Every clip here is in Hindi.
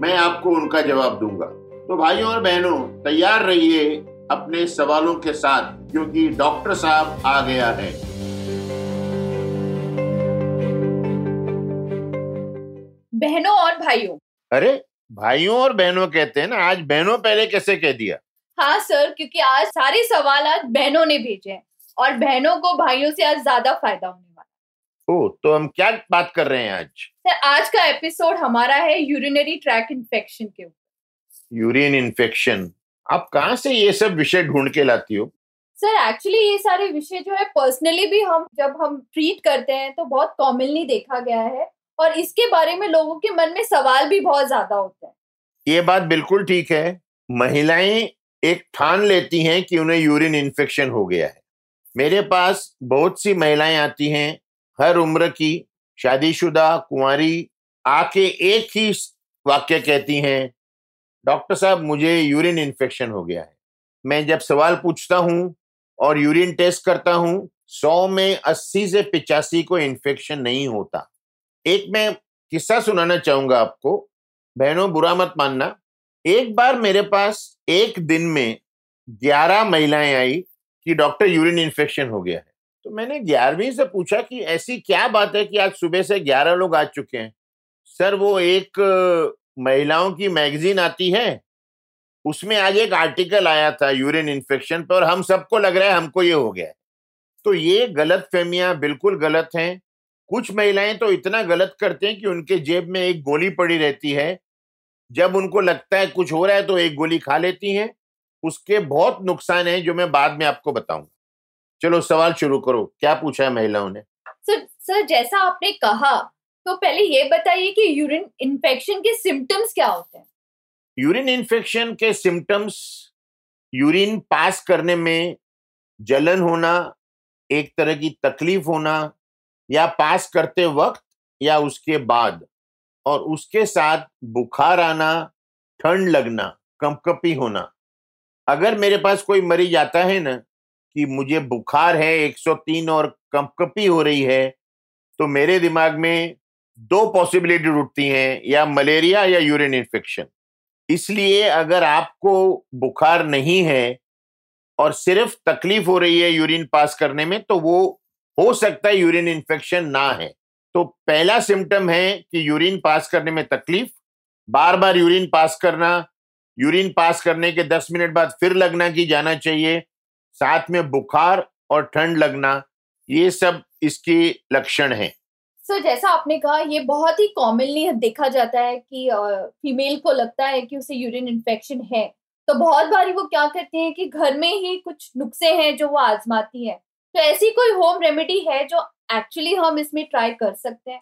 मैं आपको उनका जवाब दूँगा। तो भाइयों और बहनों तैयार रहिए अपने सवालों के साथ क्योंकि डॉक्टर साहब आ गया है। बहनों और भाइयों। अरे भाइयों और बहनों कहते हैं ना आज बहनों पहले कैसे कह दिया? हाँ सर क्योंकि आज सारे सवाल आज बहनों ने भेजे हैं और बहनों को भाइयों से आज ज़्यादा फ़ायदा होने ओ तो हम क्या बात कर रहे हैं आज? सर आज का एपिसोड हमारा है यूरिनरी ट्रैक इन्फेक्शन के ऊपर। Urine infection. आप कहाँ से ये सब विषय ढूंढ के लाती हो? सर एक्चुअली ये सारे विषय जो है पर्सनली भी हम जब हम ट्रीट करते हैं तो बहुत कॉमनली देखा गया है। और इसके बारे में लोगों के मन में सवाल भी बहुत ज़्यादा होता है। ये बात बिल्कुल ठीक है। महिलाएँ एक ठान लेती हैं कि उन्हें यूरिन इन्फेक्शन हो गया है। मेरे पास बहुत सी महिलाएँ आती हैं हर उम्र की शादीशुदा कुंवारी आके एक ही वाक्य कहती हैं, डॉक्टर साहब, मुझे यूरिन इन्फेक्शन हो गया है। मैं जब सवाल पूछता हूँ और यूरिन टेस्ट करता हूँ, सौ में अस्सी से पिचासी को इन्फेक्शन नहीं होता। एक मैं किस्सा सुनाना चाहूँगा आपको। बहनों, बुरा मत मानना। एक बार मेरे पास एक दिन में ग्यारह महिलाएँ आई कि डॉक्टर यूरिन इन्फेक्शन हो गया है। तो मैंने ग्यारहवीं से पूछा कि ऐसी क्या बात है कि आज सुबह से ग्यारह लोग आ चुके हैं? सर, वो एक महिलाओं की मैगजीन आती है, उसमें आज एक आर्टिकल आया था यूरिन इन्फेक्शन पर और हम सबको लग रहा है हमको ये हो गया है। तो ये गलत फहमियाँ बिल्कुल गलत हैं। कुछ महिलाएँ तो इतना गलत करते हैं कि उनके जेब में एक गोली पड़ी रहती है। जब उनको लगता है कुछ हो रहा है तो एक गोली खा लेती हैं। उसके बहुत नुकसान हैं जो मैं बाद में आपको बताऊँगा। चलो सवाल शुरू करो। क्या पूछा है महिलाओं ने? सर सर जैसा आपने कहा तो पहले ये बताइए कि यूरिन इन्फेक्शन के सिम्टम्स क्या होते हैं? यूरिन इन्फेक्शन के सिम्टम्स यूरिन पास करने में जलन होना एक तरह की तकलीफ़ होना या पास करते वक्त या उसके बाद और उसके साथ बुखार आना ठंड लगना कंपकपी होना। अगर मेरे पास कोई मरीज़ आता है ना कि मुझे बुखार है 103 और कंपकपी हो रही है तो मेरे दिमाग में दो पॉसिबिलिटी उठती हैं, या मलेरिया या यूरिन इन्फेक्शन इसलिए अगर आपको बुखार नहीं है और सिर्फ़ तकलीफ़ हो रही है यूरिन पास करने में तो वो हो सकता है यूरिन इन्फेक्शन ना है। तो पहला सिम्टम है कि यूरिन पास करने में तकलीफ़ बार बार यूरिन पास करना यूरिन पास करने के 10 मिनट बाद फिर लगना कि जाना चाहिए साथ में बुखार और ठंड लगना ये सब इसके लक्षण हैं। सर जैसा आपने कहा ये बहुत ही कॉमनली देखा जाता है कि फीमेल को लगता है कि उसे यूरिन इन्फेक्शन है। तो बहुत बारी वो क्या करती हैं कि घर में ही कुछ नुस्खे हैं जो वो आजमाती है। तो ऐसी कोई होम रेमेडी है जो एक्चुअली हम इसमें ट्राई कर सकते हैं?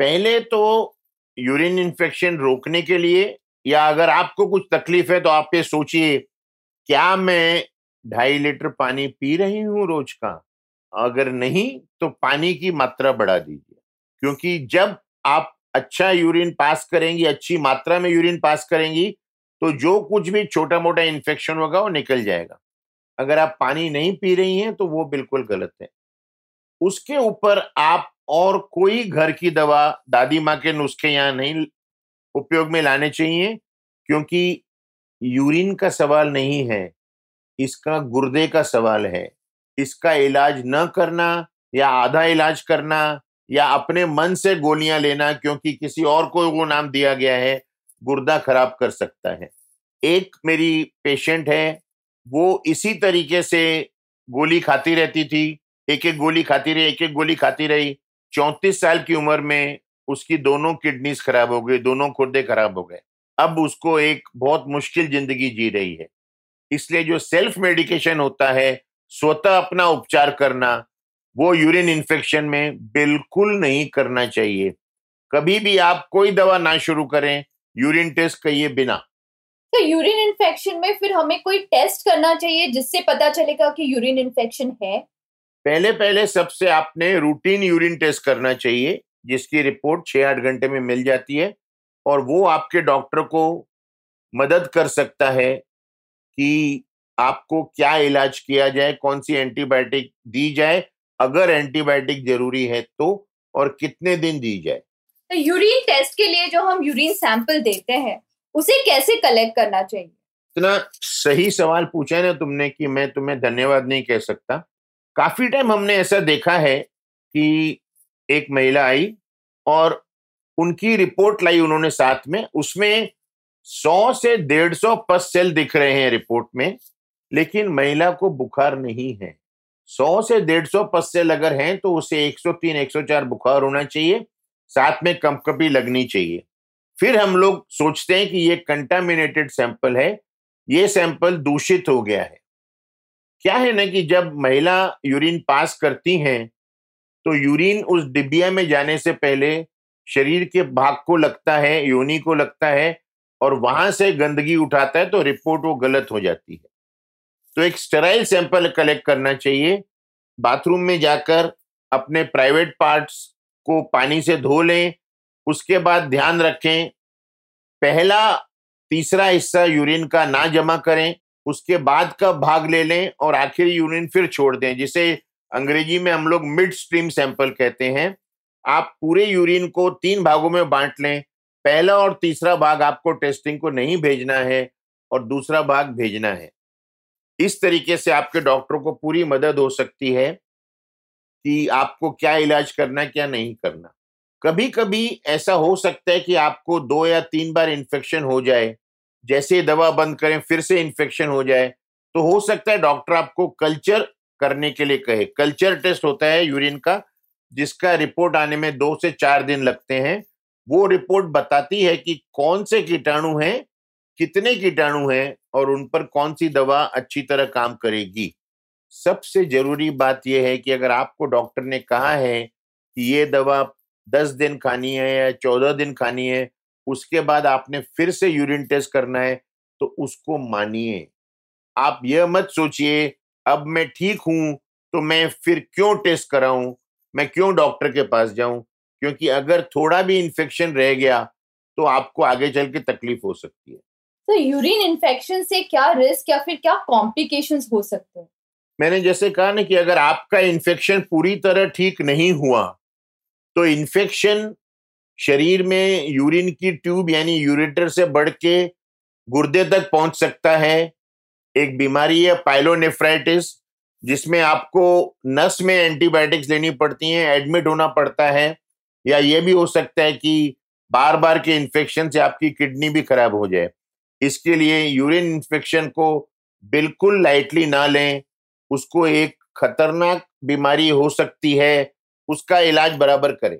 पहले तो यूरिन इन्फेक्शन रोकने के लिए या अगर आपको कुछ तकलीफ़ है तो आप ये सोचिए क्या मैं ढाई लीटर पानी पी रही हूँ रोज का, अगर नहीं तो पानी की मात्रा बढ़ा दीजिए। क्योंकि जब आप अच्छा यूरिन पास करेंगी, अच्छी मात्रा में यूरिन पास करेंगी तो जो कुछ भी छोटा मोटा इन्फेक्शन होगा वो निकल जाएगा। अगर आप पानी नहीं पी रही हैं तो वो बिल्कुल गलत है। उसके ऊपर आप और कोई घर की दवा, दादी माँ के नुस्खे यहाँ नहीं उपयोग में लाने चाहिए, क्योंकि यूरिन का सवाल नहीं है। इसका गुर्दे का सवाल है। इसका इलाज न करना या आधा इलाज करना या अपने मन से गोलियाँ लेना क्योंकि किसी और को वो नाम दिया गया है, गुर्दा खराब कर सकता है। एक मेरी पेशेंट है, वो इसी तरीके से गोली खाती रहती थी एक एक गोली खाती रही एक एक गोली खाती रही। चौंतीस साल की उम्र में उसकी दोनों किडनीज खराब हो गई, दोनों खुर्दे खराब हो गए। अब उसको एक बहुत मुश्किल ज़िंदगी जी रही है। इसलिए जो सेल्फ मेडिकेशन होता है स्वतः अपना उपचार करना वो यूरिन इन्फेक्शन में बिल्कुल नहीं करना चाहिए। कभी भी आप कोई दवा ना शुरू करें यूरिन टेस्ट कहिए बिना। तो यूरिन इन्फेक्शन में फिर हमें कोई टेस्ट करना चाहिए जिससे पता चलेगा कि यूरिन इन्फेक्शन है? पहले पहले सबसे आपने रूटीन यूरिन टेस्ट करना चाहिए जिसकी रिपोर्ट छह आठ घंटे में मिल जाती है और वो आपके डॉक्टर को मदद कर सकता है। कि आपको क्या इलाज किया जाए कौन सी एंटीबायोटिक दी जाए अगर एंटीबायोटिक ज़रूरी है तो और कितने दिन दी जाए। तो यूरिन टेस्ट के लिए जो हम यूरिन सैंपल देते हैं उसे कैसे कलेक्ट करना चाहिए? इतना सही सवाल पूछा है ना तुमने कि मैं तुम्हें धन्यवाद नहीं कह सकता। काफ़ी टाइम हमने ऐसा देखा है कि एक महिला आई और उनकी रिपोर्ट लाई उन्होंने साथ में उसमें सौ से डेढ़ सौ पस सेल दिख रहे हैं रिपोर्ट में, लेकिन महिला को बुखार नहीं है। सौ से डेढ़ सौ पस सेल अगर हैं तो उसे 103 104 बुखार होना चाहिए, साथ में कंपकपी लगनी चाहिए। फिर हम लोग सोचते हैं कि ये कंटामिनेटेड सैंपल है, ये सैंपल दूषित हो गया है। क्या है ना कि जब महिला यूरिन पास करती हैं तो यूरिन उस डिबिया में जाने से पहले शरीर के भाग को लगता है, योनि को लगता है और वहाँ से गंदगी उठाता है तो रिपोर्ट वो गलत हो जाती है। तो एक स्टेराइल सैंपल कलेक्ट करना चाहिए। बाथरूम में जाकर अपने प्राइवेट पार्ट्स को पानी से धो लें, उसके बाद ध्यान रखें, पहला, तीसरा हिस्सा यूरिन का ना जमा करें, उसके बाद का भाग ले लें और आखिरी यूरिन फिर छोड़ दें, जिसे अंग्रेज़ी में हम लोग मिड स्ट्रीम सैंपल कहते हैं। आप पूरे यूरिन को तीन भागों में बांट लें पहला और तीसरा भाग आपको टेस्टिंग को नहीं भेजना है और दूसरा भाग भेजना है। इस तरीके से आपके डॉक्टर को पूरी मदद हो सकती है कि आपको क्या इलाज करना क्या नहीं करना। कभी कभी ऐसा हो सकता है कि आपको दो या तीन बार इन्फेक्शन हो जाए, जैसे दवा बंद करें, फिर से इन्फेक्शन हो जाए तो हो सकता है डॉक्टर आपको कल्चर करने के लिए कहे। कल्चर टेस्ट होता है यूरिन का, जिसका रिपोर्ट आने में दो से चार दिन लगते हैं। वो रिपोर्ट बताती है कि कौन से कीटाणु हैं, कितने कीटाणु हैं और उन पर कौन सी दवा अच्छी तरह काम करेगी। सबसे ज़रूरी बात यह है कि अगर आपको डॉक्टर ने कहा है कि ये दवा दस दिन खानी है या चौदह दिन खानी है, उसके बाद आपने फिर से यूरिन टेस्ट करना है तो उसको मानिए। आप यह मत सोचिए, अब मैं ठीक हूँ तो मैं फिर क्यों टेस्ट कराऊं? मैं क्यों डॉक्टर के पास जाऊँ? क्योंकि अगर थोड़ा भी इन्फेक्शन रह गया तो आपको आगे चल के तकलीफ़ हो सकती है। तो यूरिन इन्फेक्शन से क्या रिस्क या फिर क्या कॉम्प्लिकेशंस हो सकते हैं? मैंने जैसे कहा ना कि अगर आपका इन्फेक्शन पूरी तरह ठीक नहीं हुआ तो इन्फेक्शन शरीर में यूरिन की ट्यूब यानी यूरेटर से बढ़ के गुर्दे तक पहुँच सकता है। एक बीमारी है पाइलोनेफ्राइटिस जिसमें आपको नस में एंटीबायोटिक्स लेनी पड़ती हैं एडमिट होना पड़ता है। या ये भी हो सकता है कि बार बार के इन्फेक्शन से आपकी किडनी भी खराब हो जाए। इसके लिए यूरिन इन्फेक्शन को बिल्कुल लाइटली ना लें। उसको एक खतरनाक बीमारी हो सकती है उसका इलाज बराबर करें।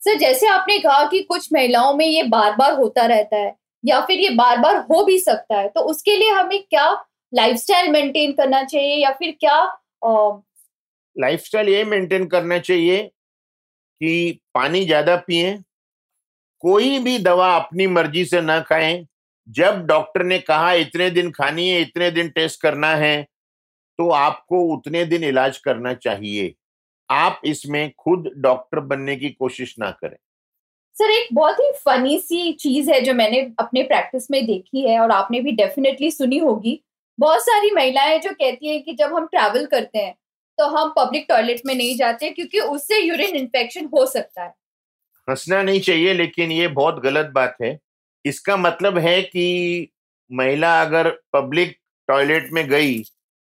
सर जैसे आपने कहा कि कुछ महिलाओं में ये बार बार होता रहता है या फिर ये बार बार हो भी सकता है तो उसके लिए हमें क्या लाइफस्टाइल मेंटेन करना चाहिए या फिर क्या लाइफस्टाइल ये मेंटेन करना चाहिए कि पानी ज़्यादा पिए, कोई भी दवा अपनी मर्ज़ी से ना खाएँ। जब डॉक्टर ने कहा, इतने दिन खानी है, इतने दिन टेस्ट करना है तो आपको उतने दिन इलाज करना चाहिए। आप इसमें खुद डॉक्टर बनने की कोशिश ना करें। सर, एक बहुत ही फनी सी चीज़ है जो मैंने अपने प्रैक्टिस में देखी है और आपने भी डेफिनेटली सुनी होगी। बहुत सारी महिलाएँ जो कहती हैं कि जब हम ट्रैवल करते हैं तो हम पब्लिक टॉयलेट में नहीं जाते क्योंकि उससे यूरिन इन्फेक्शन हो सकता है। हंसना नहीं चाहिए, लेकिन ये बहुत गलत बात है। इसका मतलब है कि महिला अगर पब्लिक टॉयलेट में गई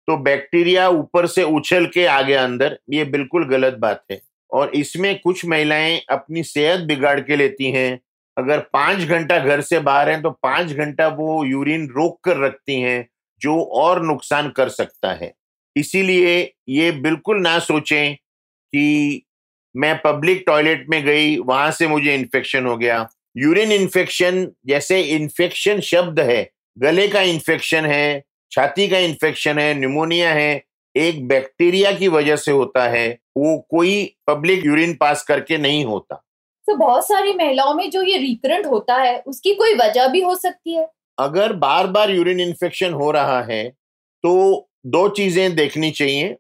तो बैक्टीरिया ऊपर से उछल के आ गया अंदर, ये बिल्कुल गलत बात है। और इसमें कुछ महिलाएँ अपनी सेहत बिगाड़ के लेती हैं। अगर पाँच घंटा घर से बाहर हैं तो पाँच घंटा वो यूरिन रोक कर रखती हैं, जो और नुकसान कर सकता है। इसीलिए ये बिल्कुल ना सोचें कि मैं पब्लिक टॉयलेट में गई वहाँ से मुझे इन्फेक्शन हो गया। यूरिन इन्फेक्शन जैसे इन्फेक्शन शब्द है गले का इन्फेक्शन है छाती का इन्फेक्शन है न्यूमोनिया है एक बैक्टीरिया की वजह से होता है वो कोई पब्लिक यूरिन पास करके नहीं होता। तो बहुत सारी महिलाओं में जो ये रिकरेंट होता है उसकी कोई वजह भी हो सकती है। अगर बार बार यूरिन इन्फेक्शन हो रहा है तो दो चीज़ें देखनी चाहिए।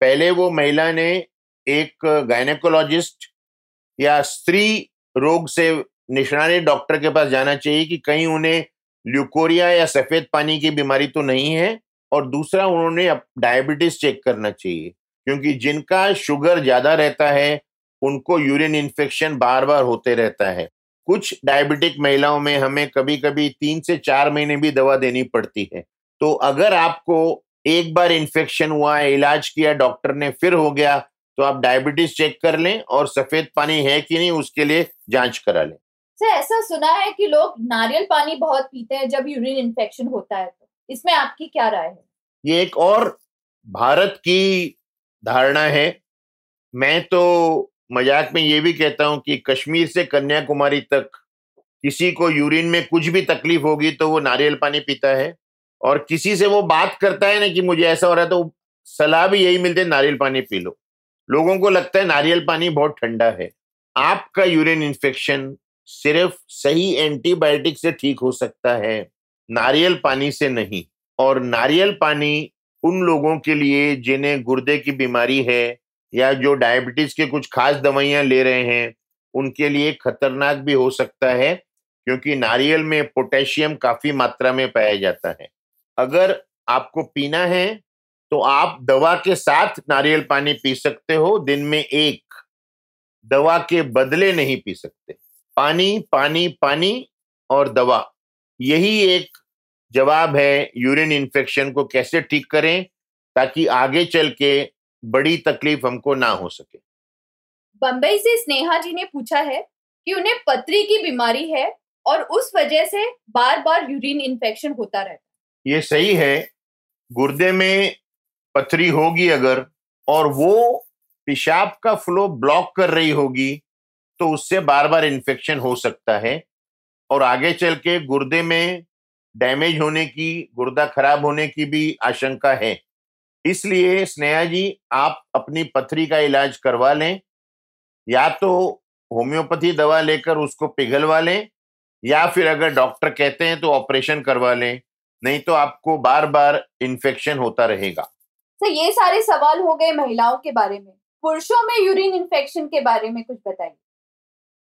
पहले वो महिला ने एक गायनेकोलॉजिस्ट या स्त्री रोग से निष्णाने डॉक्टर के पास जाना चाहिए कि कहीं उन्हें ल्यूकोरिया या सफ़ेद पानी की बीमारी तो नहीं है और दूसरा उन्होंने डायबिटीज़ चेक करना चाहिए। क्योंकि जिनका शुगर ज़्यादा रहता है, उनको यूरिन इन्फेक्शन बार बार होते रहता है। कुछ डायबिटिक महिलाओं में हमें कभी कभी तीन से चार महीने भी दवा देनी पड़ती है। तो अगर आपको एक बार इन्फेक्शन हुआ है इलाज किया डॉक्टर ने फिर हो गया तो आप डायबिटीज़ चेक कर लें और सफ़ेद पानी है कि नहीं उसके लिए जाँच करा लें। सर ऐसा सुना है कि लोग नारियल पानी बहुत पीते हैं जब यूरिन इन्फेक्शन होता है तो। इसमें आपकी क्या राय है? ये एक और भारत की धारणा है। मैं तो मज़ाक में ये भी कहता हूँ कि कश्मीर से कन्याकुमारी तक किसी को यूरिन में कुछ भी तकलीफ़ होगी तो वो नारियल पानी पीता है। और किसी से वो बात करता है ना कि मुझे ऐसा हो रहा है तो सलाह भी यही मिलती है, नारियल पानी पी लो। लोगों को लगता है नारियल पानी बहुत ठंडा है। आपका यूरिन इन्फेक्शन सिर्फ़ सही एंटीबायोटिक से ठीक हो सकता है, नारियल पानी से नहीं। और नारियल पानी उन लोगों के लिए जिन्हें गुर्दे की बीमारी है या जो डायबिटीज़ के कुछ खास दवाइयाँ ले रहे हैं, उनके लिए खतरनाक भी हो सकता है, क्योंकि नारियल में पोटेशियम काफ़ी मात्रा में पाया जाता है। अगर आपको पीना है तो आप दवा के साथ नारियल पानी पी सकते हो, दिन में एक। दवा के बदले नहीं पी सकते। पानी पानी पानी और दवा। यही एक जवाब है यूरिन इन्फेक्शन को कैसे ठीक करें, ताकि आगे चल के बड़ी तकलीफ़ हमको ना हो सके। बंबई से स्नेहा जी ने पूछा है कि उन्हें पथरी की बीमारी है और उस वजह से बार बार यूरिन इन्फेक्शन होता रहता ये सही है, गुर्दे में पथरी होगी अगर, और वो पेशाब का फ्लो ब्लॉक कर रही होगी तो उससे बार बार इन्फेक्शन हो सकता है। और आगे चल के गुर्दे में डैमेज होने की, गुर्दा खराब होने की भी आशंका है। इसलिए स्नेहा जी, आप अपनी पथरी का इलाज करवा लें, या तो होम्योपैथी दवा लेकर उसको पिघलवा लें, या फिर अगर डॉक्टर कहते हैं तो ऑपरेशन करवा लें। नहीं तो आपको बार बार इन्फेक्शन होता रहेगा। तो ये सारे सवाल हो गए महिलाओं के बारे में। पुरुषों में यूरिन इन्फेक्शन के बारे में कुछ बताइए।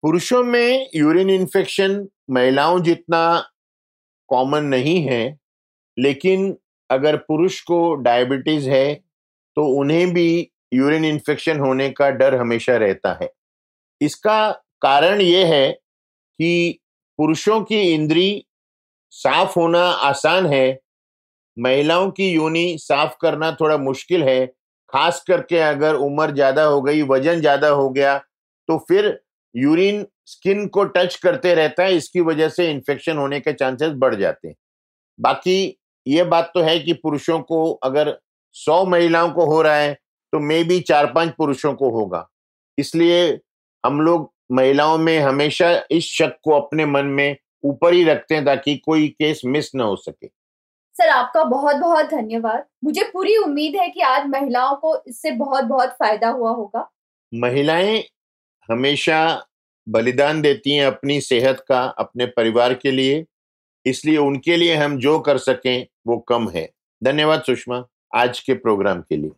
पुरुषों में यूरिन इन्फेक्शन महिलाओं जितना कॉमन नहीं है लेकिन अगर पुरुष को डायबिटीज़ है तो उन्हें भी यूरिन इन्फेक्शन होने का डर हमेशा रहता है। इसका कारण ये है कि पुरुषों की इंद्री साफ़ होना आसान है। महिलाओं की योनि साफ़ करना थोड़ा मुश्किल है। खास करके अगर उम्र ज़्यादा हो गई, वज़न ज़्यादा हो गया तो फिर यूरिन स्किन को टच करते रहता है, इसकी वजह से इन्फेक्शन होने के चांसेस बढ़ जाते हैं। बाकी ये बात तो है कि पुरुषों को अगर सौ महिलाओं को हो रहा है तो मे भी चार पाँच पुरुषों को होगा। इसलिए हम लोग महिलाओं में हमेशा इस शक को अपने मन में ऊपर ही रखते हैं ताकि कोई केस मिस ना हो सके। सर आपका बहुत बहुत धन्यवाद। मुझे पूरी उम्मीद है कि आज महिलाओं को इससे बहुत बहुत फ़ायदा हुआ होगा। महिलाएँ हमेशा बलिदान देती हैं अपनी सेहत का अपने परिवार के लिए। इसलिए उनके लिए हम जो कर सकें वो कम है। धन्यवाद सुषमा आज के प्रोग्राम के लिए।